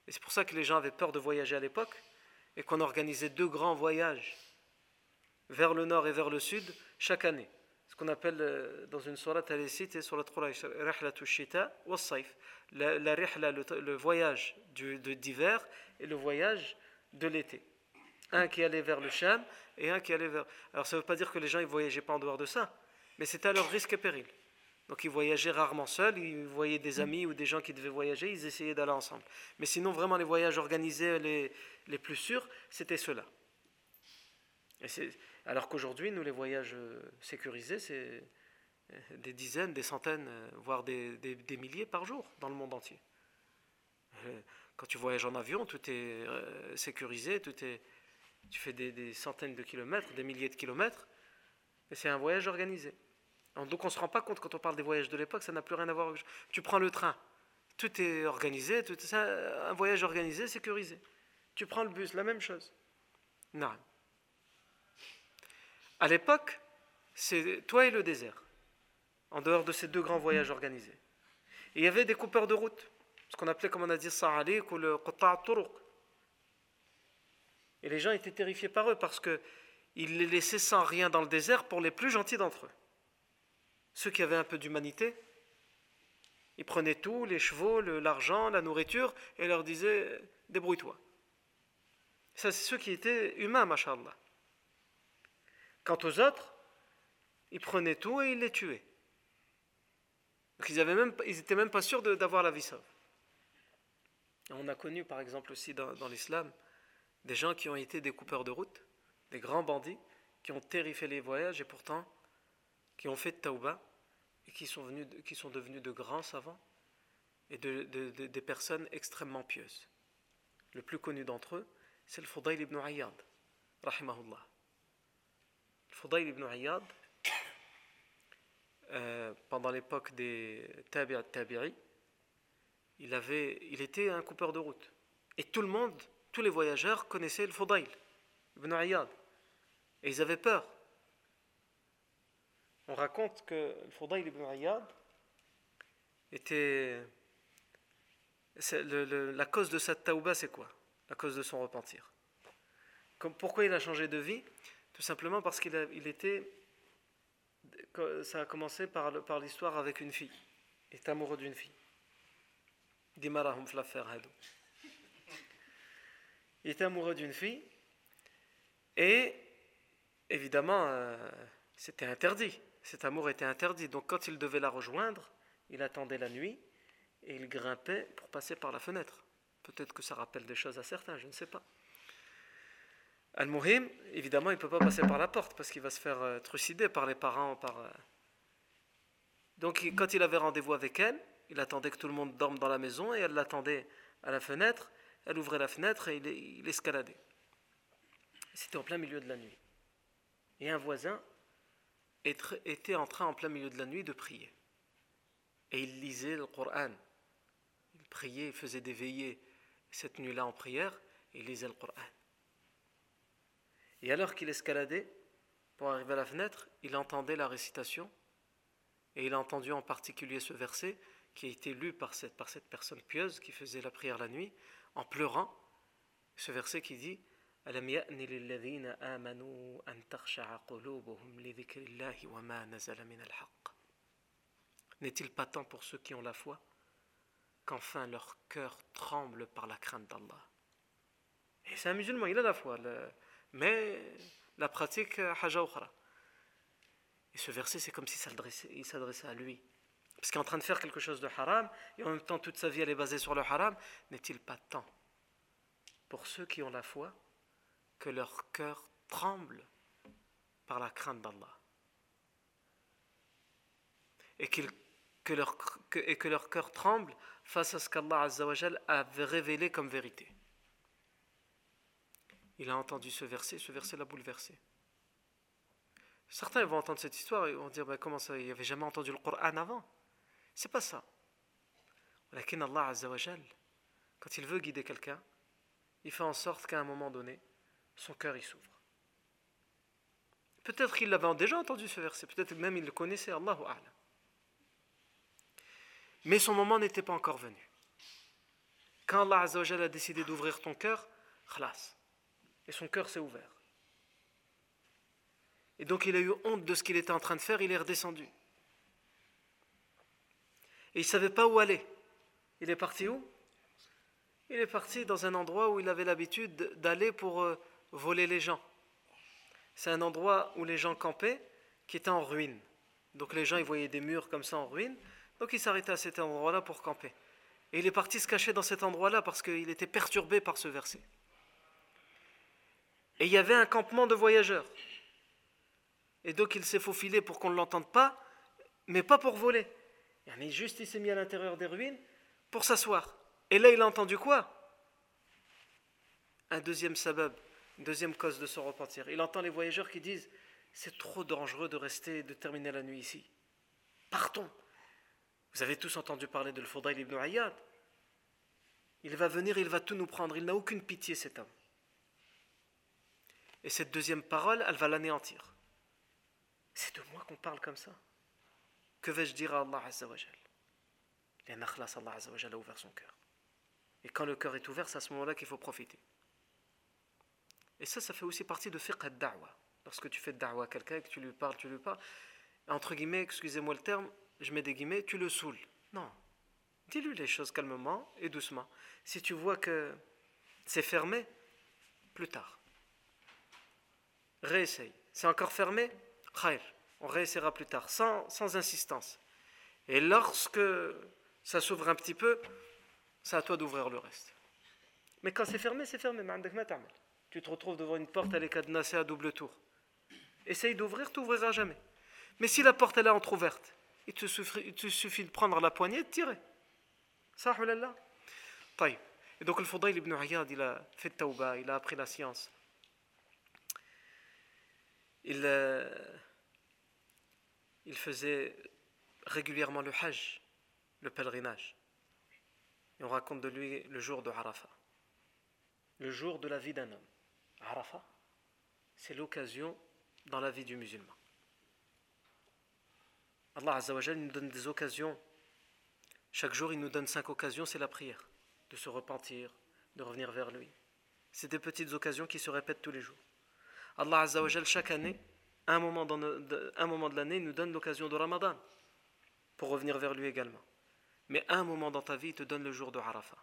Et c'est pour ça que les gens avaient peur de voyager à l'époque et qu'on organisait deux grands voyages vers le nord et vers le sud chaque année. Qu'on appelle euh, dans une sourate à cité sur la shita wa la, la rihla, le, voyage d'hiver et le voyage de l'été. Un qui allait vers le Sham et un qui allait vers. Alors ça ne veut pas dire que les gens ne voyageaient pas en dehors de ça, mais c'était à leur risque et péril. Donc ils voyageaient rarement seuls, ils voyaient des amis ou des gens qui devaient voyager, ils essayaient d'aller ensemble. Mais sinon, vraiment, les voyages organisés les, les plus sûrs, c'était ceux-là. Alors qu'aujourd'hui, nous, les voyages euh, sécurisés, c'est euh, des dizaines, des centaines, euh, voire des, milliers par jour dans le monde entier. Quand tu voyages en avion, tout est sécurisé, tout est, tu fais des, centaines de kilomètres, des milliers de kilomètres, et c'est un voyage organisé. Donc on ne se rend pas compte quand on parle des voyages de l'époque, ça n'a plus rien à voir. Tu prends le train, tout est organisé, tout un voyage organisé, sécurisé. Tu prends le bus, la même chose. Non. À l'époque, c'est toi et le désert, en dehors de ces deux grands voyages organisés. il y avait des coupeurs de route, ce qu'on appelait, comme on a dit, Sa'alik ou le Qutta' Turuq. Et les gens étaient terrifiés par eux parce qu'ils les laissaient sans rien dans le désert pour les plus gentils d'entre eux. Ceux qui avaient un peu d'humanité, ils prenaient tout, les chevaux, l'argent, la nourriture, et leur disaient débrouille-toi. Ça, c'est ceux qui étaient humains, mashallah. Quant aux autres, ils prenaient tout et ils les tuaient. Donc ils n'étaient même pas sûrs d'avoir la vie sauve. on a connu par exemple aussi dans, l'islam des gens qui ont été des coupeurs de route, des grands bandits, qui ont terrifié les voyages et pourtant qui ont fait tauba et qui sont, venus, qui sont devenus de grands savants et de, des personnes extrêmement pieuses. Le plus connu d'entre eux, c'est le Fudayl ibn Ayyad, rahimahullah. Le Fudayl ibn Ayyad, euh, pendant l'époque des Tabi'a Tabi'i, il, il était un coupeur de route. Et tout le monde, tous les voyageurs connaissaient le Fudayl ibn Ayyad. Et ils avaient peur on raconte que le Fudayl ibn Ayyad était. la cause de sa taouba, c'est quoi? La cause de son repentir. Pourquoi il a changé de vie? Tout simplement parce qu'il il était ça a commencé par, l'histoire avec une fille. Il est amoureux d'une fille. Il est amoureux d'une fille et évidemment euh, c'était interdit. Cet amour était interdit. Donc quand il devait la rejoindre, il attendait la nuit et il grimpait pour passer par la fenêtre. Peut-être que ça rappelle des choses à certains, je ne sais pas. Al-Muhim, évidemment, il ne peut pas passer par la porte parce qu'il va se faire euh, trucider par les parents. Par, euh. Donc, quand il avait rendez-vous avec elle, il attendait que tout le monde dorme dans la maison et elle l'attendait à la fenêtre. Elle ouvrait la fenêtre et il, escaladait. C'était en plein milieu de la nuit. Et un voisin était en train, en plein milieu de la nuit, de prier. Et il lisait le Coran. Il priait, il faisait des veillées cette nuit-là en prière et il lisait le Coran. Et alors qu'il escaladait pour arriver à la fenêtre, il entendait la récitation et il a entendu en particulier ce verset qui a été lu par cette, par cette personne pieuse qui faisait la prière la nuit en pleurant. Ce verset qui dit N'est-il pas temps pour ceux qui ont la foi qu'enfin leur cœur tremble par la crainte d'Allah? Et c'est un musulman, il a la foi. Mais la pratique, haja Et ce verset, c'est comme s'il s'adressait à lui. Parce qu'il est en train de faire quelque chose de haram, et en même temps toute sa vie elle est basée sur le haram, n'est-il pas temps pour ceux qui ont la foi que leur cœur tremble par la crainte d'Allah? Et, que, leur, et que leur cœur tremble face à ce qu'Allah a révélé comme vérité il a entendu ce verset, ce verset l'a bouleversé. Certains vont entendre cette histoire et vont dire ben, comment ça, il avait jamais entendu le Coran avant? C'est pas ça. Mais Allah quand il veut guider quelqu'un, il fait en sorte qu'à un moment donné, son cœur y s'ouvre. Peut-être qu'il l'avait déjà entendu ce verset, peut-être même il le connaissait, Allahu A'lam. Mais son moment n'était pas encore venu. Quand Allah a décidé d'ouvrir ton cœur, khlas, et son cœur s'est ouvert. Et donc il a eu honte de ce qu'il était en train de faire, il est redescendu. Et il ne savait pas où aller. Il est parti où? Il est parti dans un endroit où il avait l'habitude d'aller pour euh, voler les gens. C'est un endroit où les gens campaient, qui était en ruine. Donc les gens, ils voyaient des murs comme ça en ruine. Donc il s'arrêtait à cet endroit-là pour camper. Et il est parti se cacher dans cet endroit-là parce qu'il était perturbé par ce verset. Et il y avait un campement de voyageurs. Et donc il s'est faufilé pour qu'on ne l'entende pas, mais pas pour voler. Il juste il s'est mis à l'intérieur des ruines pour s'asseoir. Et là il a entendu quoi? Un deuxième sabab, une deuxième cause de son repentir. Il entend les voyageurs qui disent C'est trop dangereux de rester, de terminer la nuit ici. Partons. Vous avez tous entendu parler de l'Fudayl ibn Ayyad. Il va venir, il va tout nous prendre. Il n'a aucune pitié cet homme. Et cette deuxième parole, elle va l'anéantir. C'est de moi qu'on parle comme ça. Que vais-je dire à Allah Azzawajal Allah Azzawajal a ouvert son cœur. Et quand le cœur est ouvert, c'est à ce moment-là qu'il faut profiter. Et ça, ça fait aussi partie de fiqh al-da'wa. Lorsque tu fais da'wa à quelqu'un et que tu lui parles, tu lui parles, entre guillemets, excusez-moi le terme, je mets des guillemets, tu le saoules. Non. Dis-lui les choses calmement et doucement. Si tu vois que c'est fermé, plus tard réessaye. C'est encore fermé? Khair. On réessayera plus tard, sans, sans insistance. Et lorsque ça s'ouvre un petit peu, c'est à toi d'ouvrir le reste. Mais quand c'est fermé, c'est fermé. Tu te retrouves devant une porte, elle est cadenassée à double tour. Essaye d'ouvrir, tu n'ouvriras jamais. Mais si la porte est entrouverte, il te, suffit, il te suffit de prendre la poignée et de tirer. Ça, Et donc le Fudayl ibn Ayyad, il a fait tauba, il a appris la science il, euh, il faisait régulièrement le hajj, le pèlerinage. Et on raconte de lui le jour de Arafat, le jour de la vie d'un homme. Arafat, c'est l'occasion dans la vie du musulman. Allah Azzawajal nous donne des occasions. Chaque jour, il nous donne cinq occasions, c'est la prière, de se repentir, de revenir vers lui. C'est des petites occasions qui se répètent tous les jours. Allah Azzawajal, chaque année, un moment, dans moment de l'année, nous donne l'occasion de Ramadan pour revenir vers lui également. Mais un moment dans ta vie, il te donne le jour de Arafat.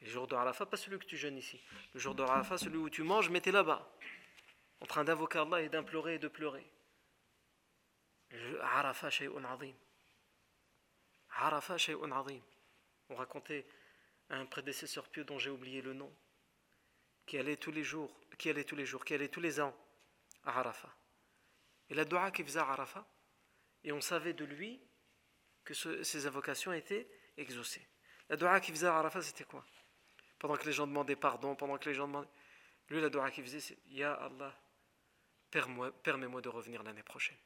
Le jour de Arafat, pas celui que tu jeûnes ici. Le jour de Arafat, celui où tu manges, mais tu es là-bas, en train d'invoquer Allah et d'implorer et de pleurer. Arafat, shay'un azim. Arafat, shay'un azim. On racontait à un prédécesseur pieux dont j'ai oublié le nom, qui allait tous les jours, qui allait tous les jours, qui allait tous les ans à Arafat. Et la dua qu'il faisait à et on savait de lui que ses invocations étaient exaucées. La dua qu'il faisait à c'était quoi? Pendant que les gens demandaient pardon, pendant que les gens demandaient. Lui, la dua qu'il faisait, c'est Ya Allah, permets-moi de revenir l'année prochaine.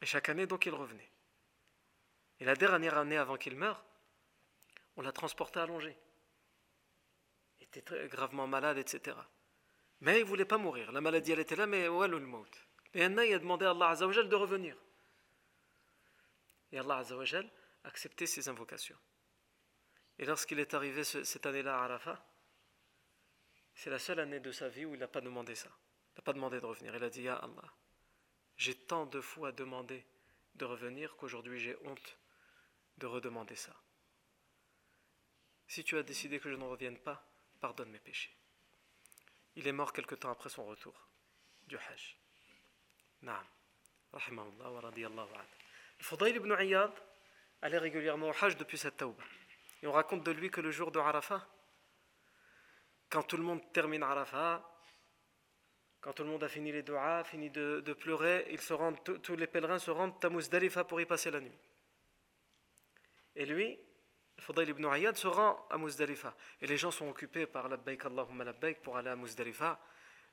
Et chaque année, donc, il revenait. Et la dernière année avant qu'il meure, on l'a transporté. Il était très gravement malade, etc. Mais il ne voulait pas mourir. La maladie, elle était là, mais est le maut Et un il a demandé à Allah Azzawajal de revenir. Et Allah Azzawajal a accepté ses invocations. Et lorsqu'il est arrivé cette année-là à Arafat, c'est la seule année de sa vie où il n'a pas demandé ça. Il n'a pas demandé de revenir. Il a dit, Ya Allah, j'ai tant de fois demandé de revenir qu'aujourd'hui j'ai honte de redemander ça. Si tu as décidé que je ne revienne pas, pardonne mes péchés. Il est mort quelque temps après son retour du Hajj. Naam. Rahimahullah wa radiyallahu Le Fudayl ibn Iyad allait régulièrement au Hajj depuis cette tauba. Et on raconte de lui que le jour de Arafat, quand tout le monde termine Arafat, quand tout le monde a fini les doigts, fini de, pleurer, se tous les pèlerins se rendent à Muzdalifa pour y passer la nuit. Et lui, Fudayl ibn Ayyad se rend à Muzdalifa. Et les gens sont occupés par Labbaik Allahumma Labbaik pour aller à Muzdalifa.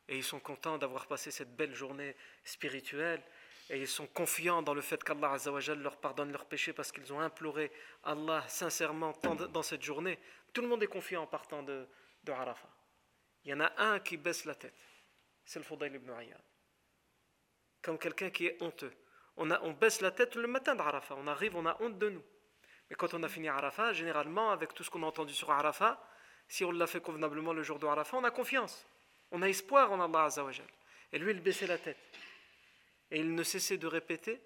Et ils sont contents d'avoir passé cette belle journée spirituelle. Et ils sont confiants dans le fait qu'Allah leur pardonne leurs péchés parce qu'ils ont imploré Allah sincèrement dans cette journée. Tout le monde est confiant en partant de, de Arafat. Il y en a un qui baisse la tête c'est le Fudayl ibn Ayyad. Comme quelqu'un qui est honteux. On, a, on baisse la tête le matin d'Arafat. On arrive, on a honte de nous. Mais quand on a fini Arafat, généralement, avec tout ce qu'on a entendu sur Arafat, si on l'a fait convenablement le jour de Arafat, on a confiance. On a espoir en Allah Azzawajal. Et lui, il baissait la tête. Et il ne cessait de répéter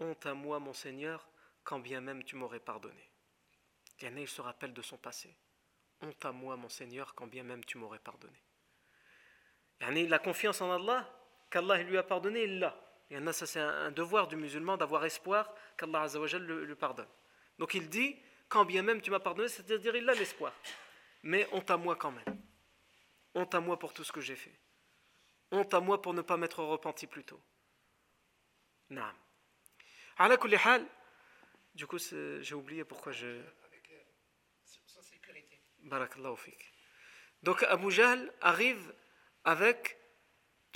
Honte à moi, mon Seigneur, quand bien même tu m'aurais pardonné. Il se rappelle de son passé. Honte à moi, mon Seigneur, quand bien même tu m'aurais pardonné. La confiance en Allah, qu'Allah lui a pardonné, il l'a. a ça c'est un devoir du musulman d'avoir espoir qu'Allah le, le pardonne. Donc il dit, quand bien même tu m'as pardonné, c'est-à-dire il a l'espoir. Mais honte à moi quand même. Honte à moi pour tout ce que j'ai fait. Honte à moi pour ne pas m'être repenti plus tôt. Naam. Du coup, j'ai oublié pourquoi je... Donc Abu Jahl arrive avec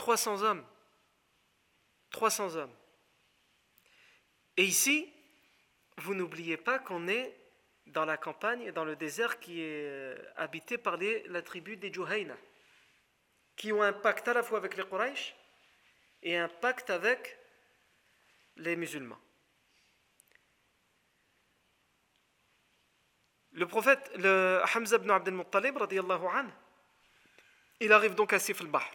300 hommes. 300 hommes. Et ici, vous n'oubliez pas qu'on est dans la campagne, dans le désert qui est euh, habité par la tribu des Juhayna, qui ont un pacte à la fois avec les Quraysh et un pacte avec les musulmans. Le prophète, le Hamza ibn Abdel Muttalib, il arrive donc à Sif al-Bahr.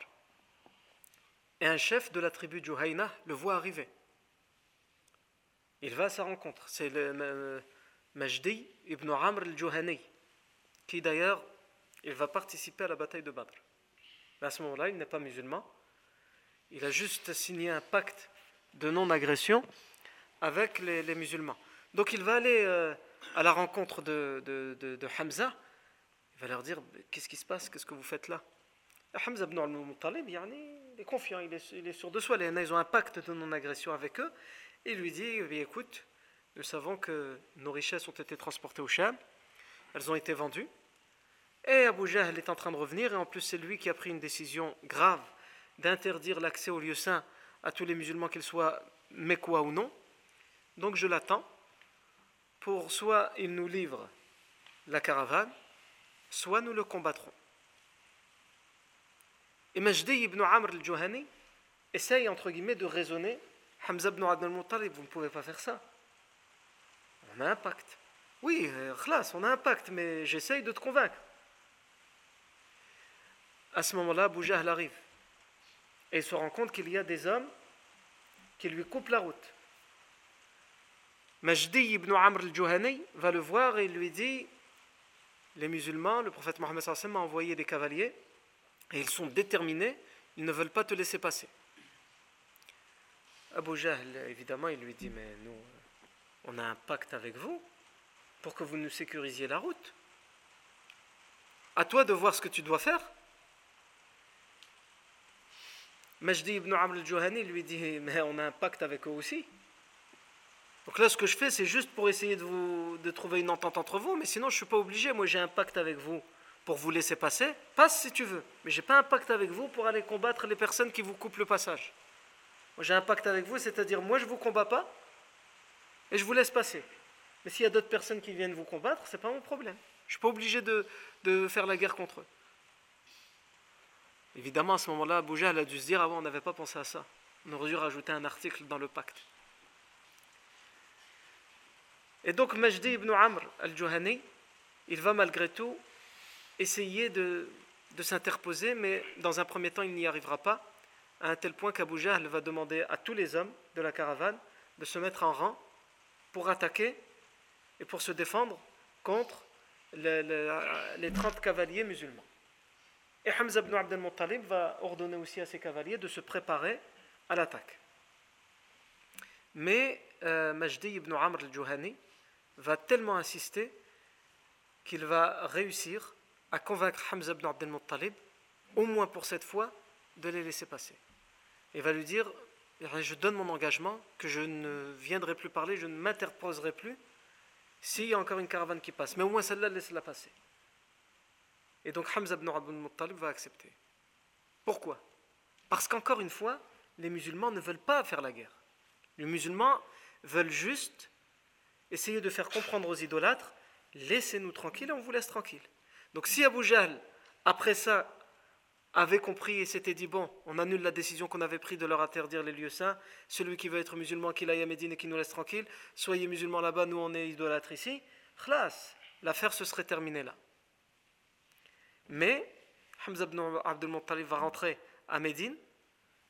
Et un chef de la tribu Juhayna le voit arriver. Il va à sa rencontre. C'est le Majdi ibn Amr al-Juhani, qui d'ailleurs, il va participer à la bataille de Badr. à ce moment-là, il n'est pas musulman. Il a juste signé un pacte de non-agression avec les, musulmans. Donc il va aller euh, à la rencontre de, de, de, Hamza, il va leur dire Qu'est-ce qui se passe? Qu'est-ce que vous faites là? Hamza ibn al-Muttalib, il est confiant, il est, sûr de soi. Les ils ont un pacte de non-agression avec eux. Il lui dit eh Écoute, nous savons que nos richesses ont été transportées au Sham, elles ont été vendues. Et Abu Jahl est en train de revenir, et en plus, c'est lui qui a pris une décision grave d'interdire l'accès au lieu saint à tous les musulmans, qu'ils soient mécois ou non. Donc je l'attends pour soit il nous livre la caravane, soit nous le combattrons. Et Majdi ibn Amr al-Juhani essaye entre guillemets de raisonner Hamza ibn Abd al-Muttalib, vous ne pouvez pas faire ça. On a un pacte. Oui, euh, khlas, on a un pacte, mais j'essaye de te convaincre. à ce moment-là, Abu Jahl arrive. Et il se rend compte qu'il y a des hommes qui lui coupent la route. Majdi ibn Amr al-Juhani va le voir et lui dit Les musulmans, le prophète Mohammed a envoyé des cavaliers et ils sont déterminés, ils ne veulent pas te laisser passer. Abu Jahl, évidemment, il lui dit Mais nous, on a un pacte avec vous pour que vous nous sécurisiez la route. À toi de voir ce que tu dois faire. Majdi ibn Amr al-Juhani lui dit Mais on a un pacte avec eux aussi. Donc là, ce que je fais, c'est juste pour essayer de, vous, de trouver une entente entre vous, mais sinon, je ne suis pas obligé. Moi, j'ai un pacte avec vous pour vous laisser passer. Passe si tu veux. Mais je n'ai pas un pacte avec vous pour aller combattre les personnes qui vous coupent le passage. Moi, j'ai un pacte avec vous, c'est-à-dire, moi, je ne vous combats pas et je vous laisse passer. Mais s'il y a d'autres personnes qui viennent vous combattre, ce n'est pas mon problème. Je ne suis pas obligé de, de faire la guerre contre eux. Évidemment, à ce moment-là, Jahl a dû se dire avant, ah on n'avait pas pensé à ça. On aurait dû rajouter un article dans le pacte. Et donc, Majdi ibn Amr al-Juhani, il va malgré tout essayer de, s'interposer, mais dans un premier temps, il n'y arrivera pas, à un tel point qu'Abu Jahl va demander à tous les hommes de la caravane de se mettre en rang pour attaquer et pour se défendre contre les, les 30 cavaliers musulmans. Et Hamza ibn Abd al-Muttalib va ordonner aussi à ses cavaliers de se préparer à l'attaque. Mais euh, Majdi ibn Amr al-Juhani va tellement insister qu'il va réussir à convaincre Hamza ibn Abd al-Muttalib, au moins pour cette fois, de les laisser passer. Il va lui dire Je donne mon engagement que je ne viendrai plus parler, je ne m'interposerai plus s'il y a encore une caravane qui passe. Mais au moins celle-là, laisse-la passer. Et donc Hamza ibn Abdul Muttalib va accepter. Pourquoi? Parce qu'encore une fois, les musulmans ne veulent pas faire la guerre. Les musulmans veulent juste essayer de faire comprendre aux idolâtres laissez-nous tranquilles et on vous laisse tranquille. Donc si Abu Jahl, après ça, avait compris et s'était dit bon, on annule la décision qu'on avait prise de leur interdire les lieux saints, celui qui veut être musulman, qu'il aille à Médine et qui nous laisse tranquille, soyez musulmans là-bas, nous on est idolâtres ici, khlas, l'affaire se serait terminée là. Mais Hamza ibn Abdul va rentrer à Médine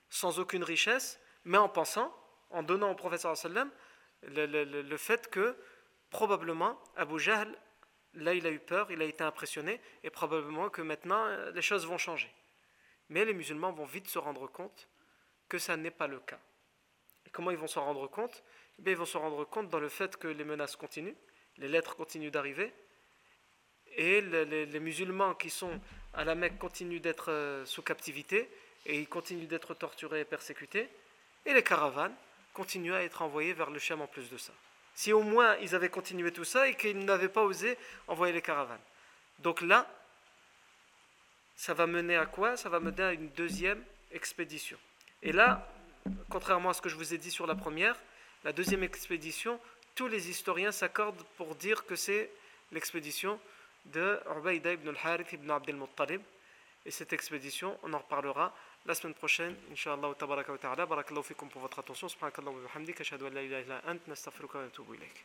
sans aucune richesse, mais en pensant, en donnant au professeur sallam le, le, le, fait que probablement Abu Jahl, là il a eu peur, il a été impressionné, et probablement que maintenant euh, les choses vont changer. Mais les musulmans vont vite se rendre compte que ça n'est pas le cas. Et comment ils vont s'en rendre compte? Eh Ils vont se rendre compte dans le fait que les menaces continuent, les lettres continuent d'arriver, et les, musulmans qui sont à la Mecque continuent d'être euh, sous captivité et ils continuent d'être torturés et persécutés. Et les caravanes continuent à être envoyées vers le Cham en plus de ça. Si au moins ils avaient continué tout ça et qu'ils n'avaient pas osé envoyer les caravanes. Donc là, ça va mener à quoi? Ça va mener à une deuxième expédition. Et là, contrairement à ce que je vous ai dit sur la première, la deuxième expédition, tous les historiens s'accordent pour dire que c'est l'expédition de Ubayda ibn al-Harith ibn Abd al-Muttalib. Et cette expédition, on en reparlera la semaine prochaine, Inch'Allah wa ta'ala. Barakallahu fikum pour votre attention. Subhanakallahu wa bihamdik. Ashhadu an la ilaha illa ant. Nastaghfiruka wa natubu ilayk.